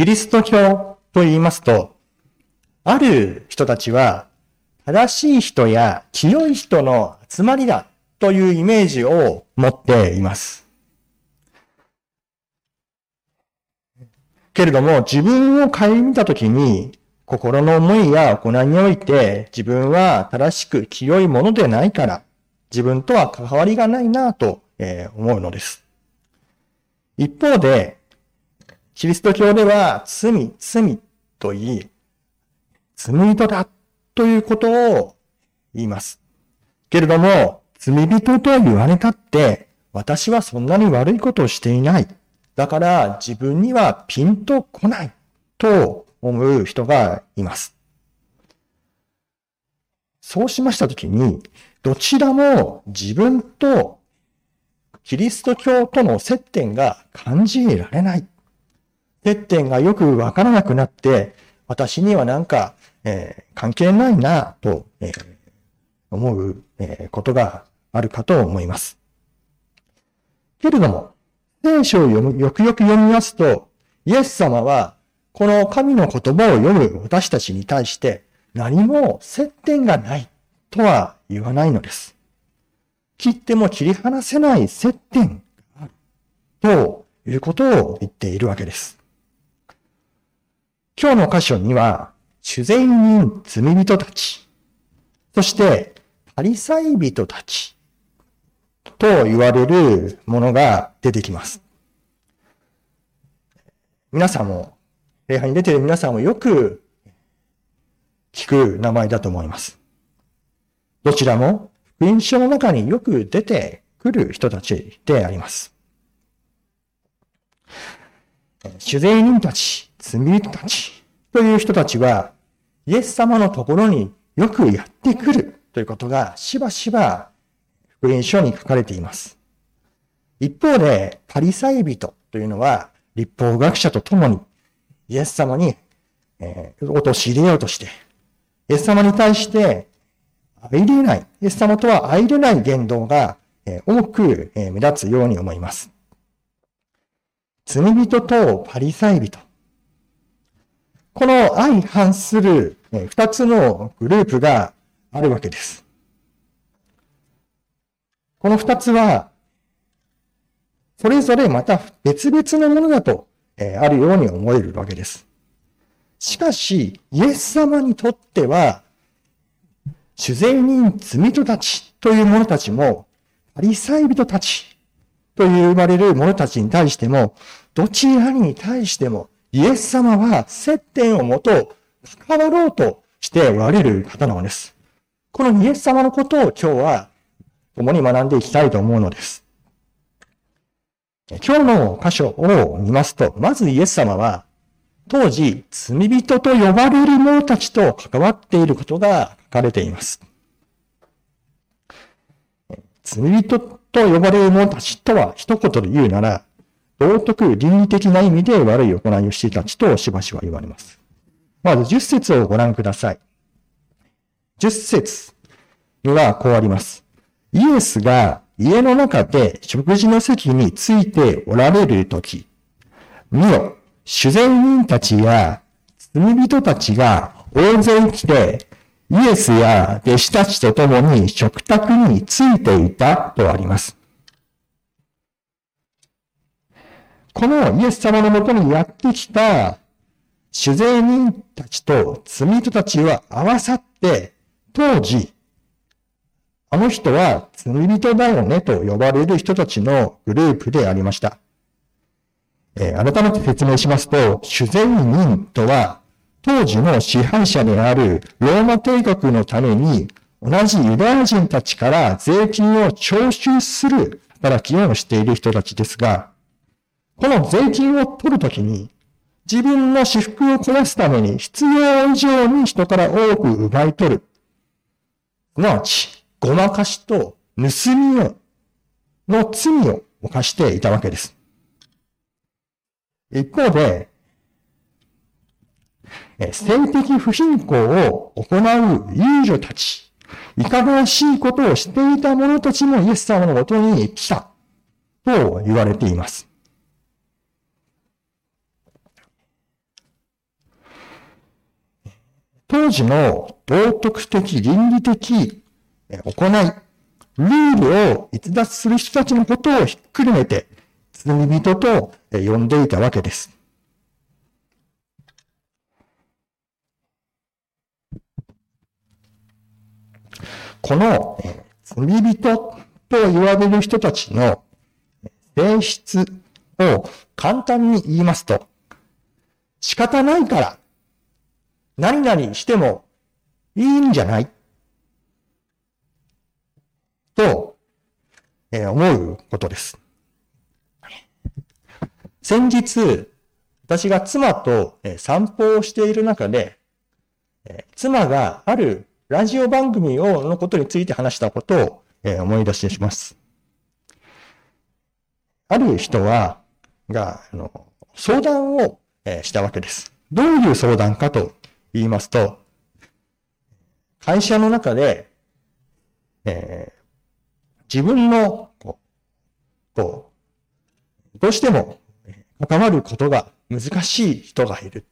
キリスト教と言いますと、ある人たちは、正しい人や清い人の集まりだというイメージを持っています。けれども、自分を顧みたときに、心の思いや行いにおいて、自分は正しく清いものでないから、自分とは関わりがないなと、思うのです。一方で、キリスト教では罪、罪と言い、罪人だということを言います。けれども、罪人と言われたって、私はそんなに悪いことをしていない。だから自分にはピンとこないと思う人がいます。そうしましたときに、どちらも自分とキリスト教との接点が感じられない。接点がよくわからなくなって、私にはなんか、えー、関係ないなと、えー、思う、えー、ことがあるかと思います。けれども、聖書を読む、よくよく読みますと、イエス様は、この神の言葉を読む私たちに対して、何も接点がないとは言わないのです。切っても切り離せない接点があるということを言っているわけです。今日の箇所には、主善人罪人たち、そしてパリサイ人たちと言われるものが出てきます。皆さんも、礼拝に出ている皆さんもよく聞く名前だと思います。どちらも福音書の中によく出てくる人たちであります。主税人たち、罪人たちという人たちは、イエス様のところによくやってくるということがしばしば福音書に書かれています。一方で、パリサイ人というのは、立法学者と共に、イエス様に、えー、陥れようとして、イエス様に対して、相入れない、イエス様とは相入れない言動が、えー、多く、えー、目立つように思います。罪人とパリサイ人。この相反する二つのグループがあるわけです。この二つは、それぞれまた別々のものだと、えあるように思えるわけです。しかし、イエス様にとっては、主税人罪人たちという者たちも、パリサイ人たちと呼ばれる者たちに対しても、どちらに対しても、イエス様は接点をもと、関わろうとしておられる方なのです。このイエス様のことを今日は共に学んでいきたいと思うのです。今日の箇所を見ますと、まずイエス様は、当時、罪人と呼ばれる者たちと関わっていることが書かれています。罪人と呼ばれる者たちとは一言で言うなら、道徳、倫理的な意味で悪い行いをしていたちとしばしば言われます。まず、十節をご覧ください。十節にはこうあります。イエスが家の中で食事の席についておられるとき、見よ、主善人たちや罪人たちが大勢来て、イエスや弟子たちと共に食卓についていたとあります。このイエス様のもとにやってきた主税人たちと罪人たちは合わさって、当時、あの人は罪人だよねと呼ばれる人たちのグループでありました。えー、改めて説明しますと、主税人とは、当時の支配者であるローマ帝国のために、同じユダヤ人たちから税金を徴収する働きをしている人たちですが、この税金を取るときに、自分の私服を肥やすために必要以上に人から多く奪い取る。すなわち、ごまかしと盗みを、の罪を犯していたわけです。一方で、性的不信仰を行う遊女たち、いかがわしいことをしていた者たちもイエス様のもとに来たと言われています。当時の道徳的、倫理的行い、ルールを逸脱する人たちのことをひっくるめて、罪人と呼んでいたわけです。この罪人と言われる人たちの性質を簡単に言いますと、仕方ないから何々してもいいんじゃない？と、え思うことです。先日、私が妻と散歩をしている中で、妻があるラジオ番組をのことについて話したことを思い出しします。ある人は、が、あの、相談をしたわけです。どういう相談かと言いますと、会社の中で、えー、自分の、こう、こう、どうしても関わることが難しい人がいる。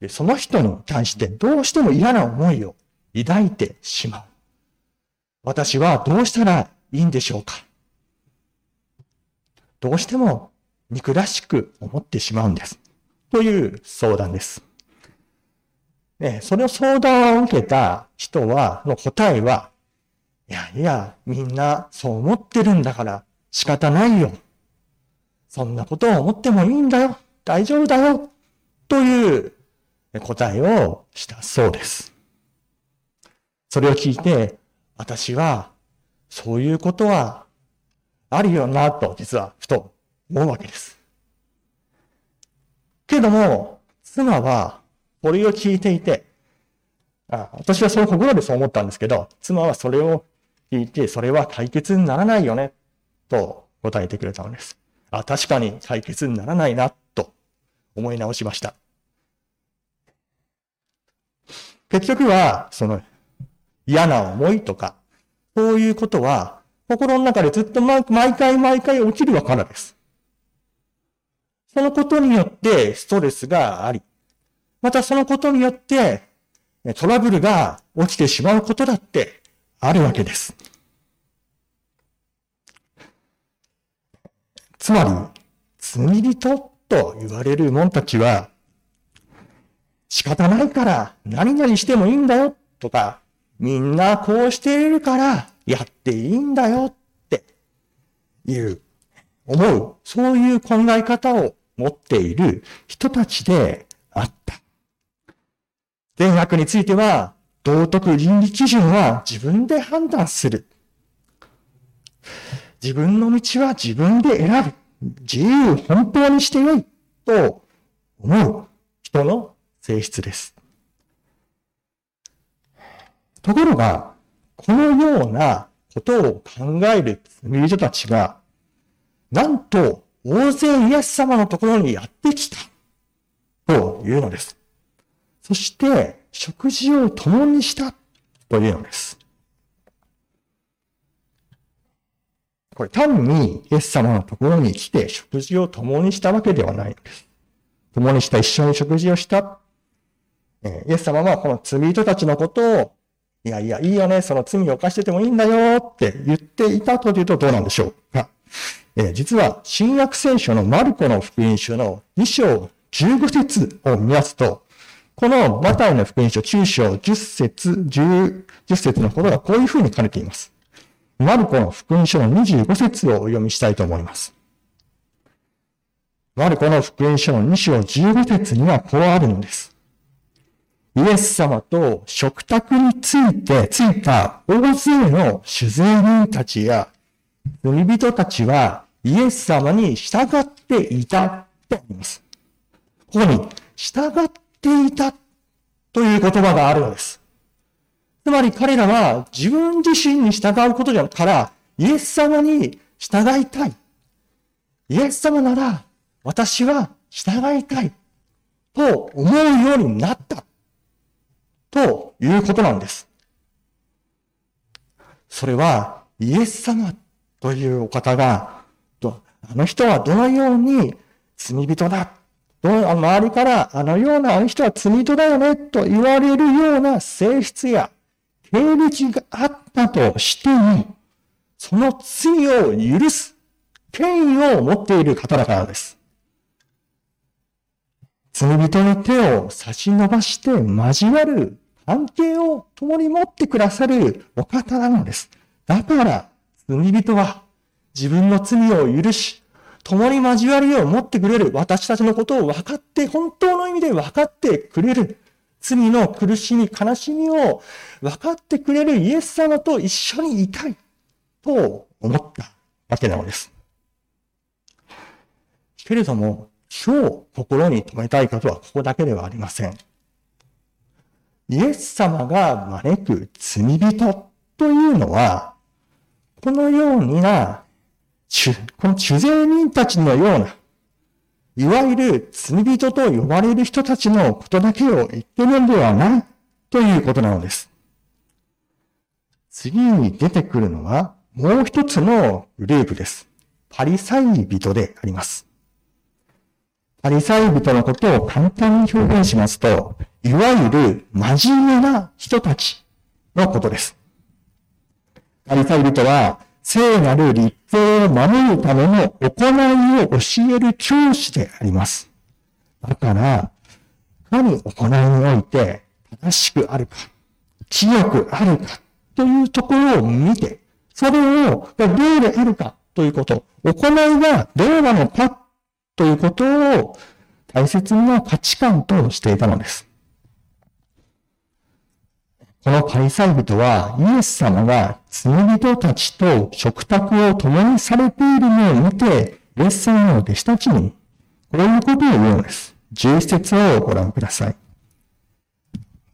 でその人に対してどうしても嫌な思いを抱いてしまう。私はどうしたらいいんでしょうかどうしても憎らしく思ってしまうんです。という相談です。ね、その相談を受けた人は、の答えは、いやいや、みんなそう思ってるんだから仕方ないよ。そんなことを思ってもいいんだよ。大丈夫だよ。という答えをしたそうです。それを聞いて、私は、そういうことはあるよな、と、実は、ふと思うわけです。けども、妻は、これを聞いていて、あ私はその心でそう思ったんですけど、妻はそれを聞いて、それは解決にならないよね、と答えてくれたのです。あ、確かに解決にならないな、と思い直しました。結局は、その、嫌な思いとか、そういうことは、心の中でずっと毎回毎回起きるわからです。そのことによってストレスがあり、またそのことによってトラブルが起きてしまうことだってあるわけです。つまり、罪人と言われる者たちは、仕方ないから何々してもいいんだよとか、みんなこうしているからやっていいんだよっていう、思う、そういう考え方を持っている人たちであった。善悪については、道徳倫理基準は自分で判断する。自分の道は自分で選ぶ。自由本当にしてよい。と思う人の性質です。ところが、このようなことを考える人たちが、なんと大勢イエス様のところにやってきた。というのです。そして、食事を共にしたというのです。これ単にイエス様のところに来て食事を共にしたわけではないのです。共にした一緒に食事をした。えイエス様はこの罪人たちのことをいやいや、いいよね、その罪を犯しててもいいんだよって言っていたというとどうなんでしょうか。え、実は、新約聖書のマルコの福音書の2章15節を見ますと、このマタイの福音書9章10節、10, 10節のことがこういうふうに書かれています。マルコの福音書の25節をお読みしたいと思います。マルコの福音書の2章15節にはこうあるのです。イエス様と食卓について、ついた大勢の酒税人たちや罪人たちはイエス様に従っていたとあります。ここに従っていたという言葉があるのです。つまり彼らは自分自身に従うことじゃからイエス様に従いたい。イエス様なら私は従いたいと思うようになった。ということなんです。それはイエス様というお方が、あの人はどのように罪人だ、周りからあのようなあの人は罪人だよねと言われるような性質や経歴があったとしても、その罪を許す権威を持っている方だからです。罪人に手を差し伸ばして交わる関係を共に持ってくださるお方なのです。だから、罪人は自分の罪を許し、共に交わりを持ってくれる、私たちのことを分かって、本当の意味で分かってくれる、罪の苦しみ、悲しみを分かってくれるイエス様と一緒にいたい、と思ったわけなのです。けれども、今日心に留めたいことはここだけではありません。イエス様が招く罪人というのは、このようなこの主税人たちのような、いわゆる罪人と呼ばれる人たちのことだけを言ってるのではないということなのです。次に出てくるのは、もう一つのグループです。パリサイ人であります。パリサイ人のことを簡単に表現しますと、いわゆる真面目な人たちのことです。パリサイ人は、聖なる立法を守るための行いを教える教師であります。だから、何行いにおいて正しくあるか、清くあるかというところを見て、それをどうであるかということ、行いがどうなのかということを大切な価値観としていたのです。このパリサイ人はイエス様が罪人たちと食卓を共にされているのを見て、イエス様の弟子たちにこういうことを言うのです。11節をご覧ください。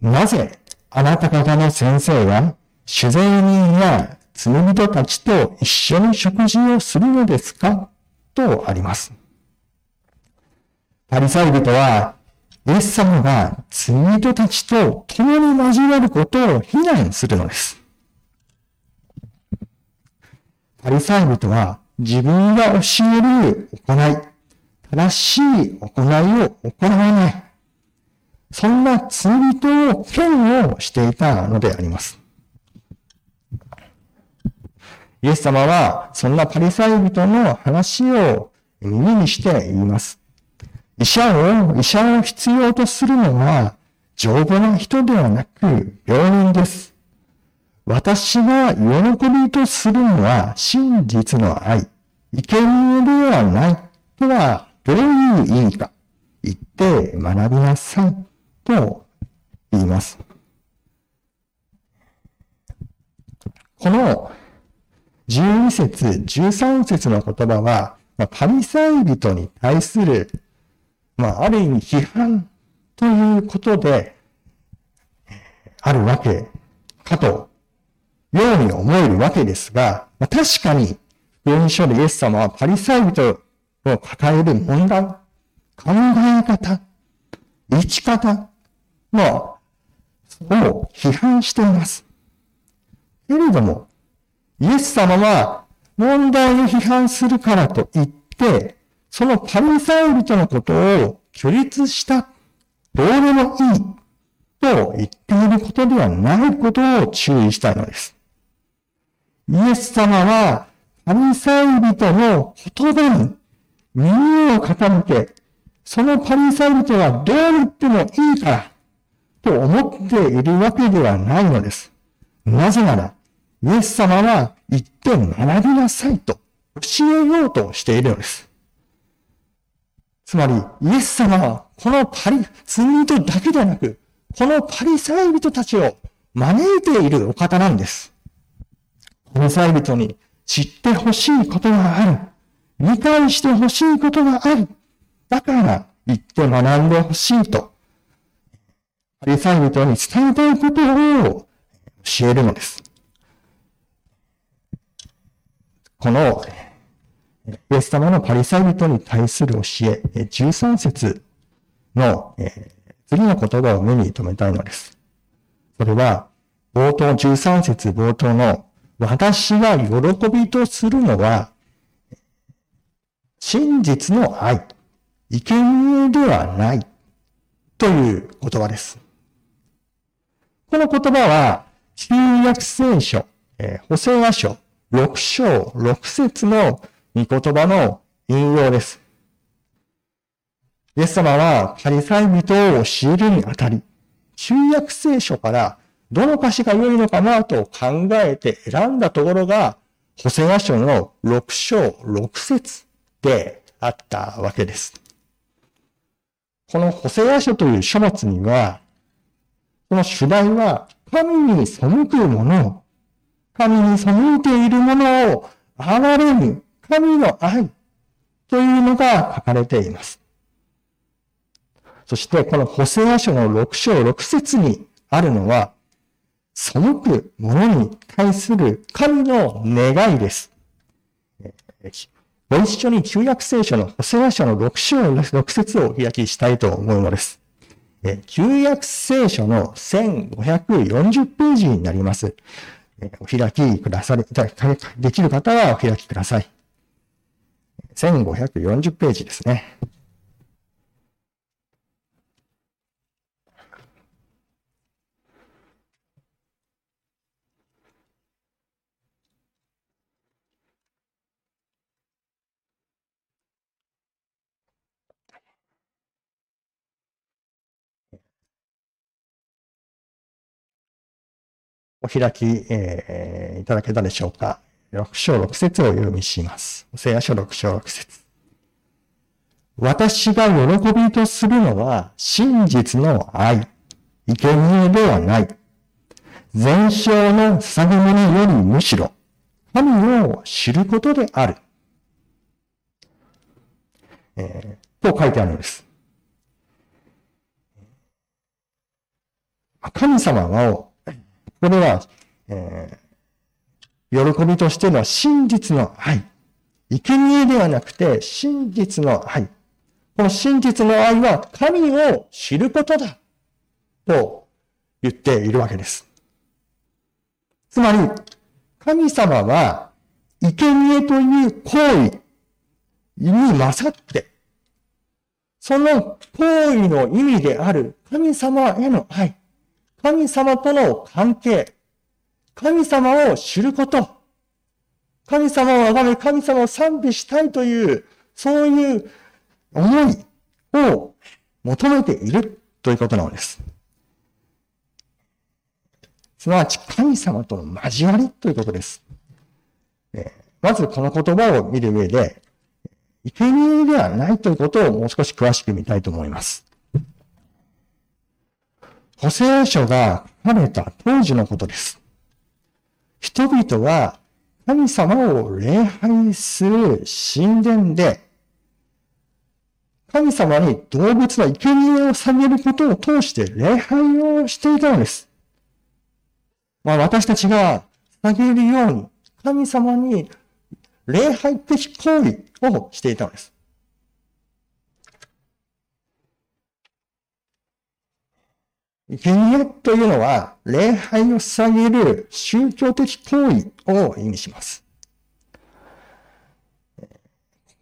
なぜあなた方の先生は主税人や罪人たちと一緒に食事をするのですか？とあります。パリサイ人はイエス様が罪人たちと共に交わることを非難するのです。パリサイ人は自分が教える行い、正しい行いを行わない。そんな罪人を嫌悪していたのであります。イエス様はそんなパリサイ人の話を耳にして言います。医者を、医者を必要とするのは、丈夫な人ではなく、病人です。私が喜びとするのは真実の愛、生贄ではないとはどういう意味か言って学びなさいと言います。この12節、13節の言葉は、パリサイ人に対するまあ、ある意味批判ということで、あるわけかと、ように思えるわけですが、まあ、確かに、福音書でイエス様はパリサイ人を抱える問題、考え方、生き方の、を批判しています。けれども、イエス様は問題を批判するからといって、そのパリサイ人のことを拒立した、どうでもいいと言っていることではないことを注意したいのです。イエス様はパリサイ人の言葉に耳を傾け、そのパリサイ人はどう言ってもいいからと思っているわけではないのです。なぜなら、イエス様は言って学びなさいと教えようとしているのです。つまり、イエス様は、このパリ、罪人だけではなく、このパリサイ人たちを招いているお方なんです。パリサイ人に知ってほしいことがある。理解してほしいことがある。だから、言って学んでほしいと、パリサイ人に伝えたいことを教えるのです。このイエス様のパリサイ人に対する教え、13節の、次の言葉を目に留めたいのです。それは、冒頭、13節冒頭の、私が喜びとするのは、真実の愛、生贄ではないという言葉です。この言葉は、旧約聖書、え、補正和書6章6節の御言葉の引用です。イエス様はパリサイ人を教えるにあたり、旧約聖書からどの歌詞が良いのかなと考えて選んだところが、補正和書の6章6節であったわけです。この補正和書という書物には、この主題は、神に背くものを、神に背いているものを憐れむ神の愛というのが書かれています。そしてこの補正書の6章6節にあるのは、背くものに対する神の願いです。ご一緒に旧約聖書の補正書の6章6節をお開きしたいと思うのです。旧約聖書の1540ページになります。お開きくださる、できる方はお開きください。1540ページですね。お開き、えー、いただけたでしょうか。6章6節を読みします。聖夜書6章6節私が喜びとするのは真実の愛、生贄ではない。全焼の捧げ物よりむしろ、神を知ることである。えー、と書いてあるんです。神様をこれは、えー、喜びとしての真実の愛。生贄ではなくて真実の愛。この真実の愛は神を知ることだ。と言っているわけです。つまり、神様は生贄という行為に勝って、その行為の意味である神様への愛。神様との関係、神様を知ること、神様を崇め、神様を賛美したいという、そういう思いを求めているということなのです。すなわち神様との交わりということです。まずこの言葉を見る上で、生贄ではないということをもう少し詳しく見たいと思います。補正書が書かれた当時のことです。人々は神様を礼拝する神殿で、神様に動物の生贄を下げることを通して礼拝をしていたのです。まあ私たちが下げるように神様に礼拝的行為をしていたのです。生贄というのは、礼拝を捧げる宗教的行為を意味します。こ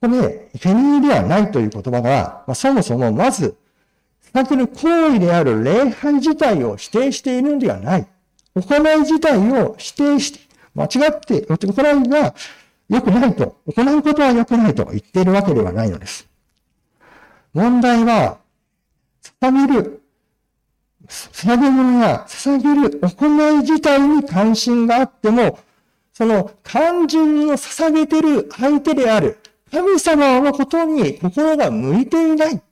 こで、生贄ではないという言葉が、まあ、そもそもまず、捧げる行為である礼拝自体を否定しているのではない。行い自体を否定して、間違って、行いが良くないと、行うことは良くないと言っているわけではないのです。問題は、捧げる捧げ物や捧げる行い自体に関心があっても、その肝心の捧げてる相手である神様のことに心が向いていない。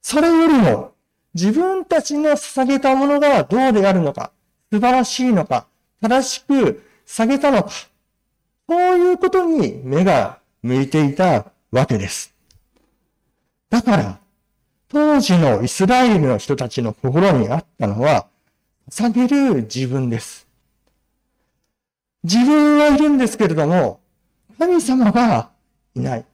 それよりも自分たちの捧げたものがどうであるのか、素晴らしいのか、正しく捧げたのか、そういうことに目が向いていたわけです。だから、当時のイスラエルの人たちの心にあったのは、捧げる自分です。自分はいるんですけれども、神様がいない。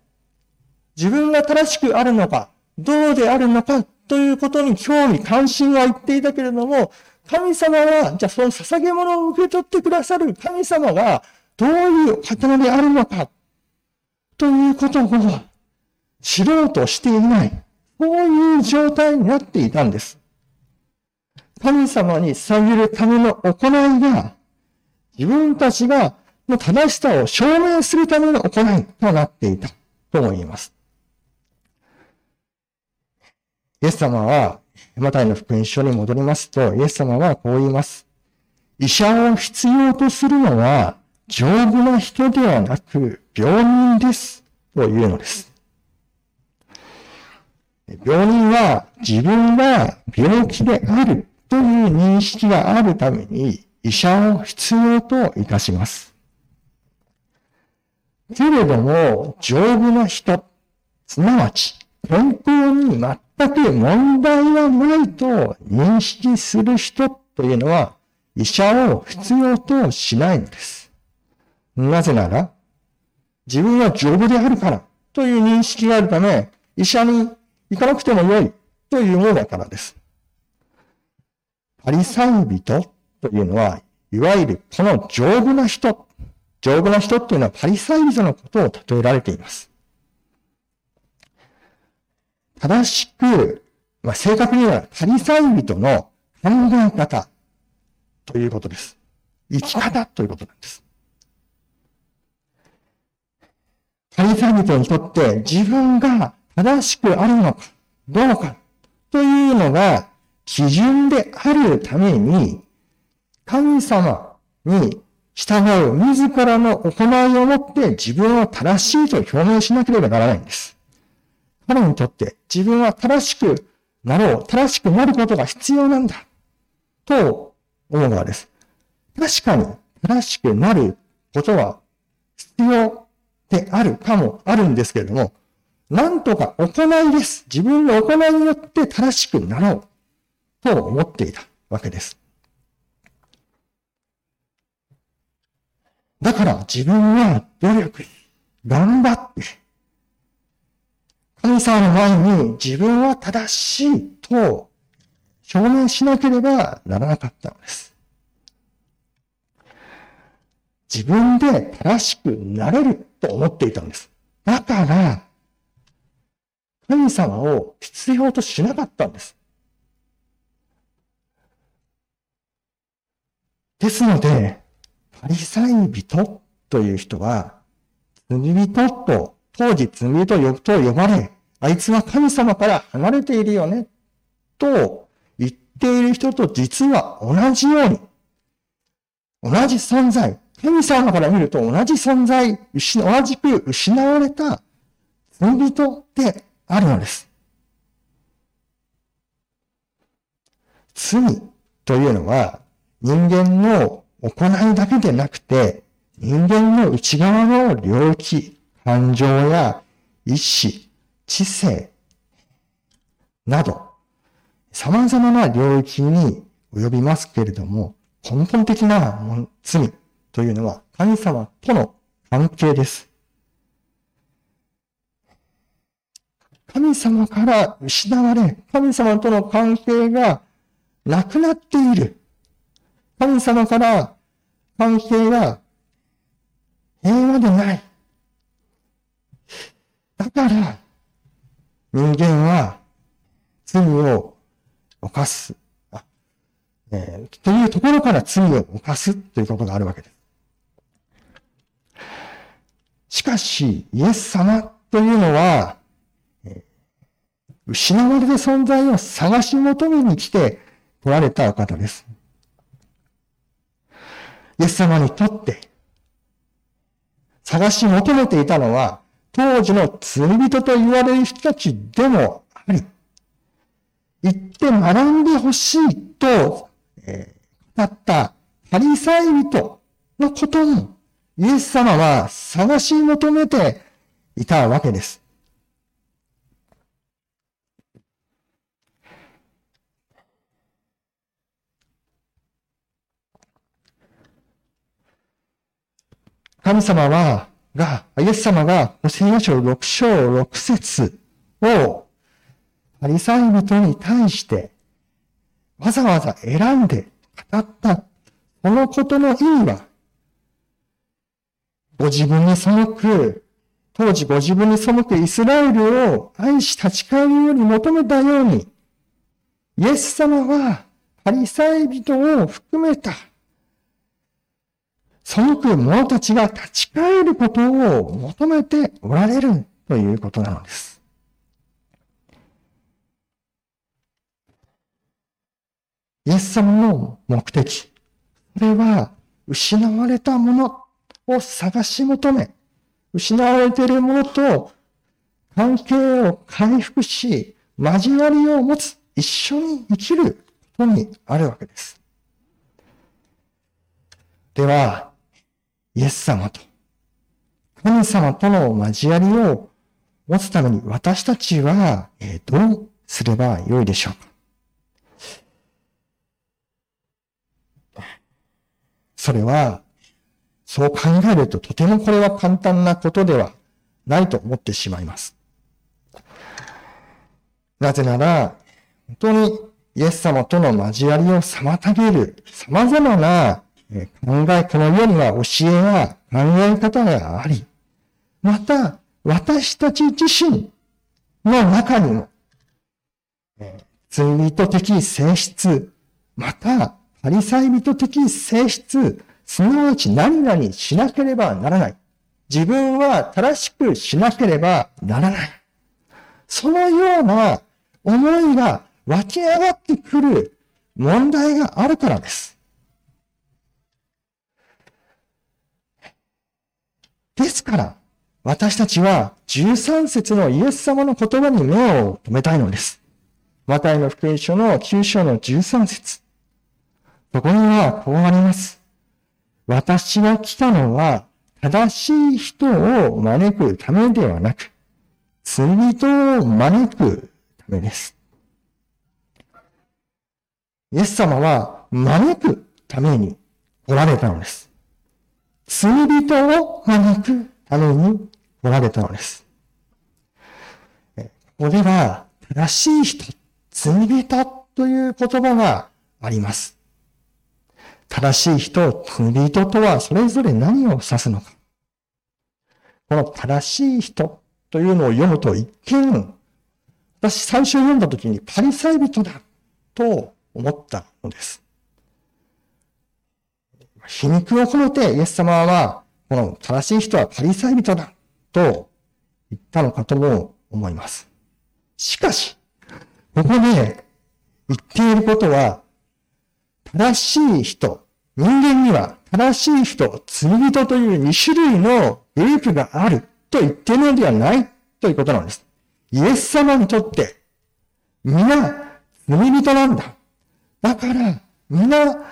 自分が正しくあるのか、どうであるのかということに興味関心は言っていたけれども、神様は、じゃあその捧げ物を受け取ってくださる神様がどういう方であるのか、ということを知ろうとしていない。そういう状態になっていたんです。神様に捧げるための行いが、自分たちがの正しさを証明するための行いとなっていたと思います。イエス様は、マタイの福音書に戻りますと、イエス様はこう言います。医者を必要とするのは、丈夫な人ではなく、病人です。というのです。病人は自分が病気であるという認識があるために医者を必要といたします。けれども、丈夫な人、すなわち、健康に全く問題はないと認識する人というのは、医者を必要としないのです。なぜなら、自分は丈夫であるからという認識があるため、医者に行かなくてもよいというものだからです。パリサイ人というのは、いわゆるこの丈夫な人、丈夫な人っていうのはパリサイ人のことを例えられています。正しく、まあ、正確に言えばパリサイ人の考え方ということです。生き方ということなんです。パリサイ人にとって自分が正しくあるのか、どうか、というのが基準であるために、神様に従う自らの行いをもって自分を正しいと表明しなければならないんです。彼にとって自分は正しくなろう、正しくなることが必要なんだ、と思うのです。確かに正しくなることは必要であるかもあるんですけれども、なんとか行いです。自分の行いによって正しくなろう。と思っていたわけです。だから自分は努力頑張って、神様の前に自分は正しいと証明しなければならなかったのです。自分で正しくなれると思っていたんです。だから、神様を必要としなかったんです。ですので、パリサイ人という人は、罪人と、当時罪人と呼ばれ、あいつは神様から離れているよね、と言っている人と実は同じように、同じ存在、神様から見ると同じ存在、同じく失われた罪人であるのです。罪というのは人間の行いだけでなくて、人間の内側の領域、感情や意志、知性など、様々な領域に及びますけれども、根本的な罪というのは神様との関係です。神様から失われ、神様との関係がなくなっている。神様から関係が平和でない。だから、人間は罪を犯す。えー、というところから罪を犯すということがあるわけです。しかし、イエス様というのは、失われた存在を探し求めに来て来られた方です。イエス様にとって、探し求めていたのは、当時の罪人と言われる人たちでもあり、言って学んでほしいと、えー、語ったパリサイ人のことも、イエス様は探し求めていたわけです。神様は、が、イエス様が、ホセア書6章6節を、パリサイ人に対して、わざわざ選んで語った、このことの意味は、ご自分に背く当時ご自分に背くイスラエルを愛し立ち返るように求めたように、イエス様はパリサイ人を含めた、背く者たちが立ち返ることを求めておられるということなのです。イエス様の目的、それは失われたものを探し求め、失われているものと関係を回復し、交わりを持つ、一緒に生きることにあるわけです。では、イエス様と神様との交わりを持つために私たちはどうすればよいでしょうか？それは、そう考えるととてもこれは簡単なことではないと思ってしまいます。なぜなら、本当にイエス様との交わりを妨げる様々な考え、この世には教えや考え方があり、また私たち自身の中にも、罪人的性質、またパリサイ人的性質、すなわち何々しなければならない。自分は正しくしなければならない。そのような思いが湧き上がってくる問題があるからです。ですから、私たちは13節のイエス様の言葉に目を留めたいのです。マタイの福音書の9章の13節そこにはこうあります。私が来たのは、正しい人を招くためではなく、罪人を招くためです。イエス様は招くために来られたのです。罪人を招くために来られたのです。ここでは、正しい人、罪人という言葉があります。正しい人、罪人とはそれぞれ何を指すのか。この正しい人というのを読むと一見、私最初読んだ時にパリサイ人だと思ったのです。皮肉を込めてイエス様は、この正しい人はパリサイ人だと言ったのかとも思います。しかし、ここで言っていることは、正しい人、人間には正しい人、罪人という2種類のグループがあると言っているのではないということなんです。イエス様にとって、皆、罪人なんだ。だから、皆、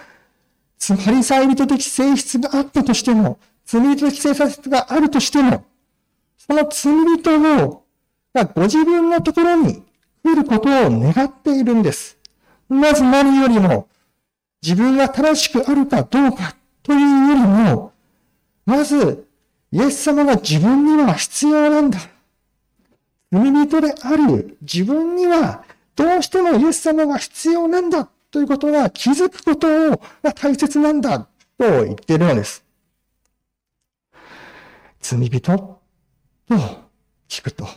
パリサイ人的性質があったとしても、罪人的性質があるとしても、その罪人を、がご自分のところに来ることを願っているんです。まず何よりも、自分が正しくあるかどうかというよりも、まず、イエス様が自分には必要なんだ。罪人である自分にはどうしてもイエス様が必要なんだということが気づくことが大切なんだと言っているのです。罪人と聞くと、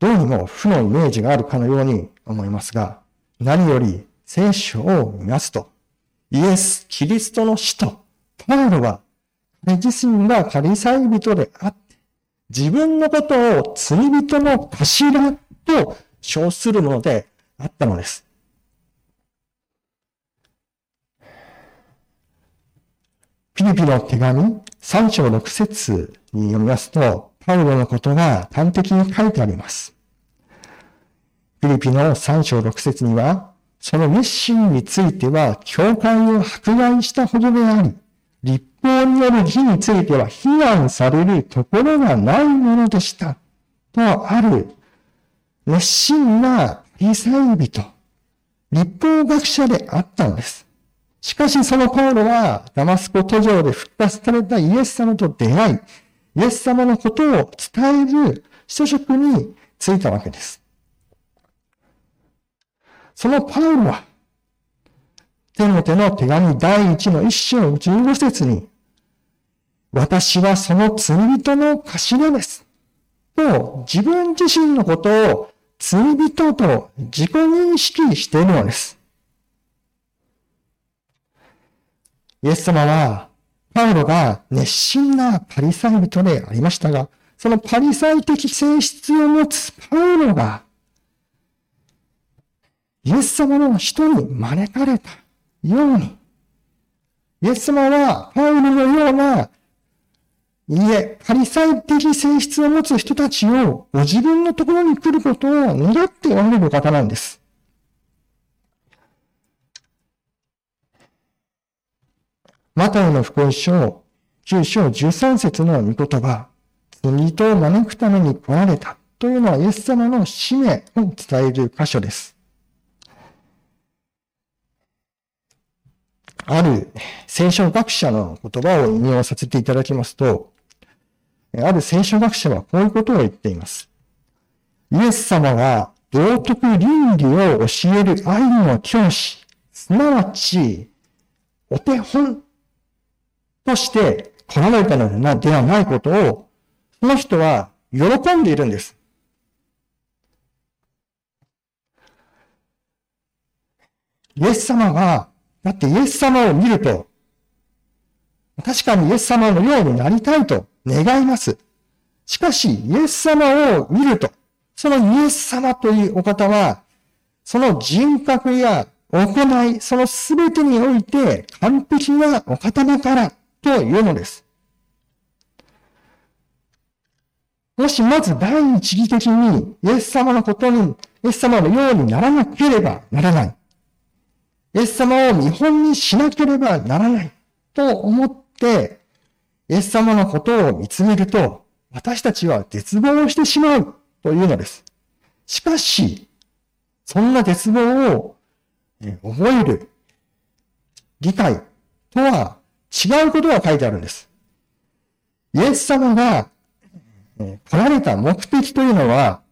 どうにも負のイメージがあるかのように思いますが、何より聖書を見ますと、イエス・キリストの死とパウロは、彼自身がカリサイ人であって、自分のことを罪人の頭と称するものであったのです。ピリピの手紙3章6節に読みますと、パウロのことが端的に書いてあります。ピリピの3章6節には、その熱心については、教会を迫害したほどであり、立法による義については非難されるところがないものでした。とある、熱心なリサイ人、立法学者であったのです。しかしそのパウロはダマスコ途上で復活されたイエス様と出会い、イエス様のことを伝える書職に就いたわけです。そのパウロは、テモテの手紙第一の一章十五節に、私はその罪人の頭です。と、自分自身のことを罪人と自己認識しているのです。イエス様は、パウロが熱心なパリサイ人でありましたが、そのパリサイ的性質を持つパウロが、イエス様の人に招かれたように、イエス様はパウロのような、いえ、パリサイ的性質を持つ人たちをご自分のところに来ることを願っておられる方なんです。マタイの福音書9章13節の御言葉、罪人を招くために来られたというのはイエス様の使命を伝える箇所です。ある聖書学者の言葉を引用させていただきますと、ある聖書学者はこういうことを言っています。イエス様は道徳倫理を教える愛の教師、すなわち、お手本として来られたのではないことを、その人は喜んでいるんです。イエス様がだってイエス様を見ると、確かにイエス様のようになりたいと願います。しかし、イエス様を見ると、そのイエス様というお方は、その人格や行い、その全てにおいて完璧なお方だからというのです。もしまず第一義的にイエス様のことに、イエス様のようにならなければならない。イエス様を見本にしなければならないと思って、イエス様のことを見つめると、私たちは絶望してしまうというのです。しかし、そんな絶望を覚える理解とは違うことが書いてあるんです。イエス様が来られた目的というのは、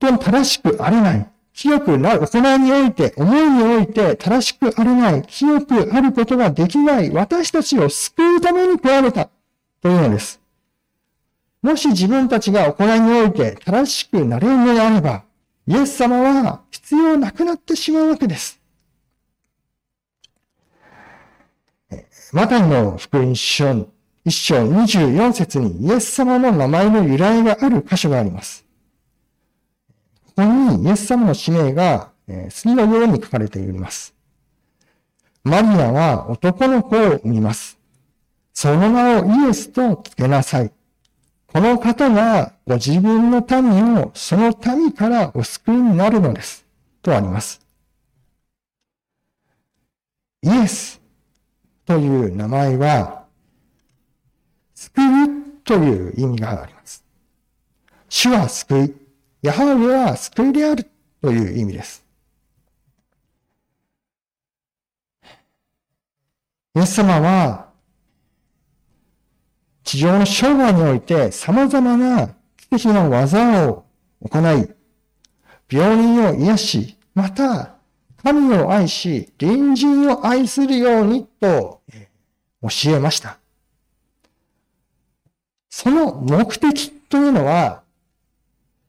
当に正しくあれない。清くなる、行いにおいて、思いにおいて正しくあれない、清くあることができない私たちを救うために来られたというのです。もし自分たちが行いにおいて正しくなれるのであれば、イエス様は必要なくなってしまうわけです。マタイの福音書一章24節にイエス様の名前の由来がある箇所があります。ここにイエス様の使命が、次のように書かれています。マリアは男の子を産みます。その名をイエスと付けなさい。この方がご自分の民をその民からお救いになるのです。とあります。イエスという名前は、救うという意味があります。主は救い。ヤハウェは救いであるという意味です。イエス様は、地上の生涯において様々な奇跡の技を行い、病人を癒し、また、神を愛し、隣人を愛するようにと教えました。その目的というのは、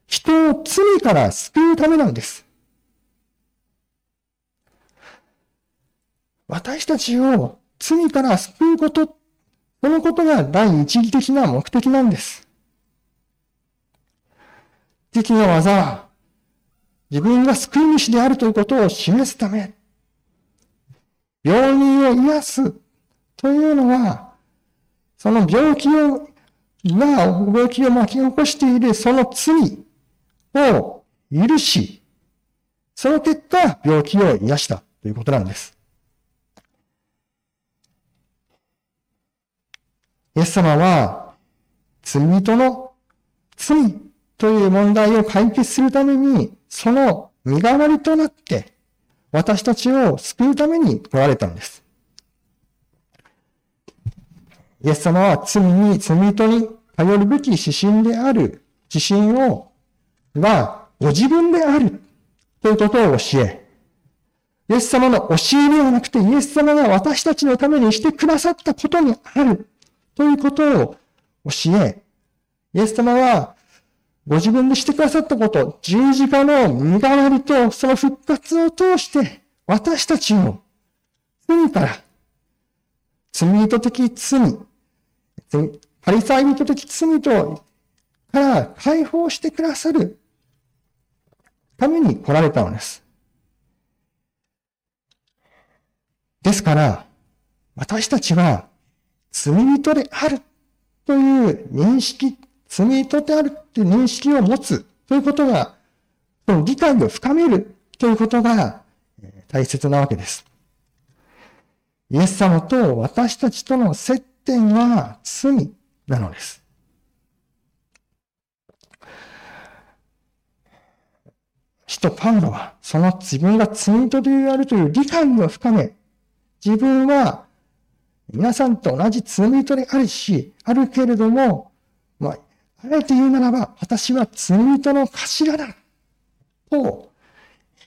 人を罪から救うためなんです。私たちを罪から救うこと、そのことが第一義的な目的なんです。敵の技は、自分が救い主であるということを示すため、病人を癒すというのは、その病気を、が病気を巻き起こしているその罪を許し、その結果、病気を癒したということなんです。イエス様は、罪人の罪という問題を解決するために、その身代わりとなって、私たちを救うために来られたんです。イエス様は罪に、罪人に頼るべき指針である指針をはご自分であるということを教え、イエス様の教えではなくて、イエス様が私たちのためにしてくださったことにあるということを教え、イエス様はご自分でしてくださったこと、十字架の身代わりとその復活を通して私たちを罪から、罪人的罪、パリサイ人的罪とから解放してくださるために来られたのです。ですから、私たちは罪人であるという認識、罪人であるという認識を持つということが、その理解を深めるということが大切なわけです。イエス様と私たちとの接点は罪なのです。使徒パウロは、その自分が罪人であるという理解を深め、自分は皆さんと同じ罪人であるし、あるけれども、まあ、あえて言うならば、私は罪人の頭だ。と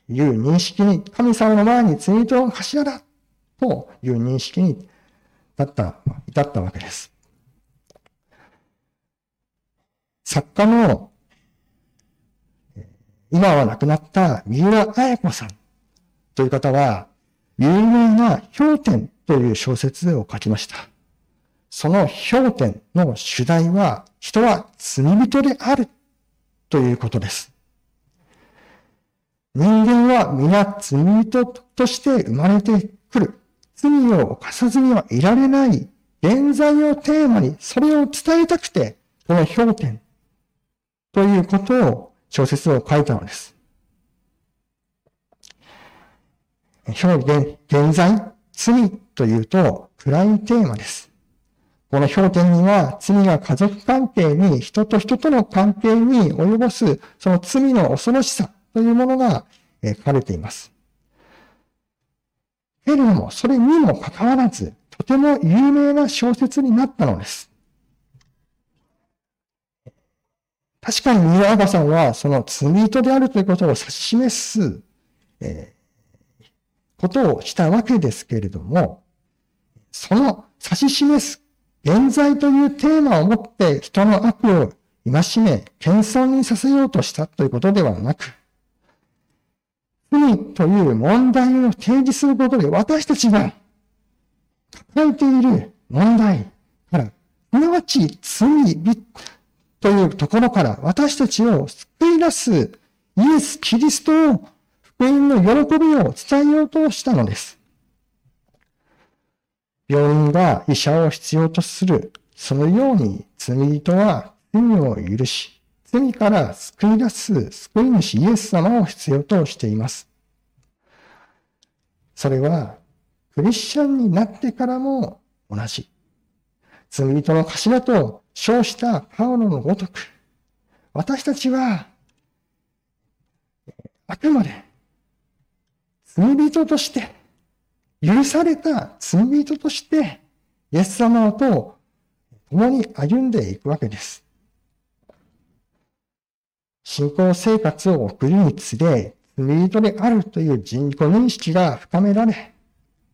いう認識に、神様の前に罪人の頭だ。という認識に至った、至ったわけです。作家の今は亡くなった三浦綾子さんという方は、有名な氷点という小説を書きました。その氷点の主題は、人は罪人であるということです。人間は皆罪人として生まれてくる。罪を犯さずにはいられない現在をテーマにそれを伝えたくて、この氷点ということを小説を書いたのです。表現現在、罪というと暗いテーマです。この表現には罪が家族関係に、人と人との関係に及ぼす、その罪の恐ろしさというものが書かれています。けれども、それにもかかわらず、とても有名な小説になったのです。確かに三浦赤さんは、その罪人であるということを指し示す、えー、ことをしたわけですけれども、その指し示す現在というテーマを持って人の悪を戒め、謙遜にさせようとしたということではなく、罪という問題を提示することで私たちが抱えている問題から、すなわち罪というところから私たちを救い出すイエス・キリストを福音の喜びを伝えようとしたのです。病院が医者を必要とする。そのように罪人は罪を許し、罪から救い出す救い主イエス様を必要としています。それはクリスチャンになってからも同じ。罪人の頭と称したパウロのごとく、私たちは、あくまで、罪人として、許された罪人として、イエス様と共に歩んでいくわけです。信仰生活を送るにつれ、罪人であるという人己認識が深められ、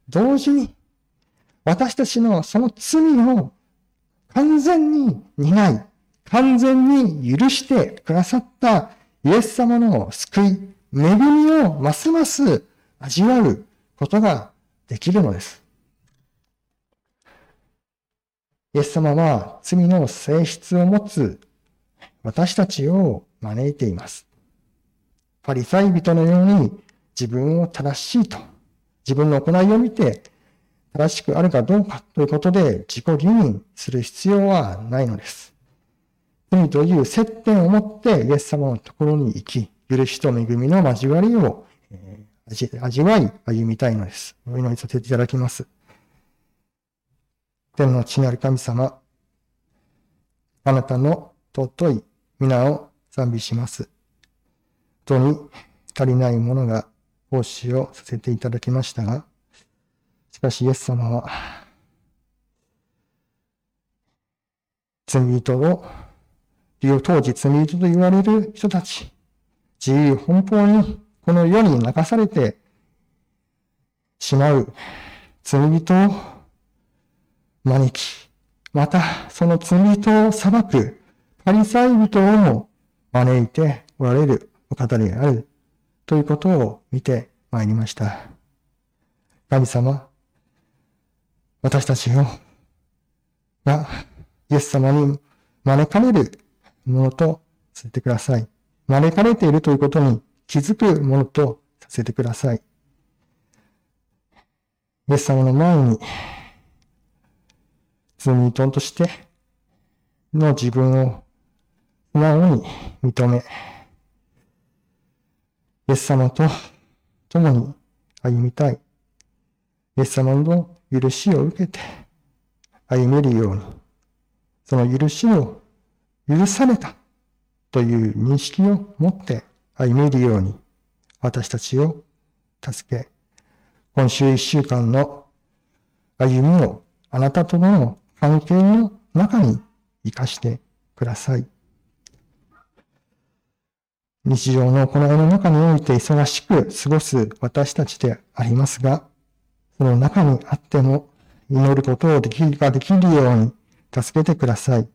同時に私たちのその罪を完全に担い、完全に許してくださったイエス様の救い、恵みをますます味わうことができるのです。イエス様は罪の性質を持つ私たちを招いています。パリサイ人のように自分を正しいと、自分の行いを見て正しくあるかどうかということで自己義認する必要はないのです。罪という接点を持ってイエス様のところに行き、許しと恵みの交わりを味わい歩みたいのです。お祈りさせていただきます。天の地なる神様、あなたの尊い皆を賛美します。本当に足りないものが奉仕をさせていただきましたが、しかしイエス様は、罪人を、当時罪人と言われる人たち、自由奔放にこの世に流されて、しまう罪人を招き、またその罪人を裁くパリサイ人をも招いておられるお方であるということを見てまいりました。神様、私たちをがイエス様に招かれるものとさせてください。招かれているということに気づくものとさせてください。イエス様の前に罪人としての自分を素直に認め、イエス様と共に歩みたい。イエス様の許しを受けて歩めるように、その許しを許されたという認識を持って歩めるように、私たちを助け、今週一週間の歩みをあなたとの関係の中に生かしてください。日常の行いの中において忙しく過ごす私たちでありますが、その中にあっても祈ることをできるができるように助けてください。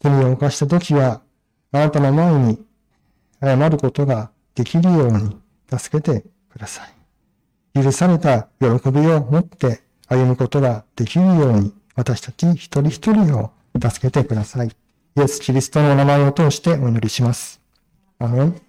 罪を犯したときは、あなたの前に謝ることができるように助けてください。許された喜びを持って歩むことができるように私たち一人一人を助けてください。イエス・キリストのお名前を通してお祈りします。アメン。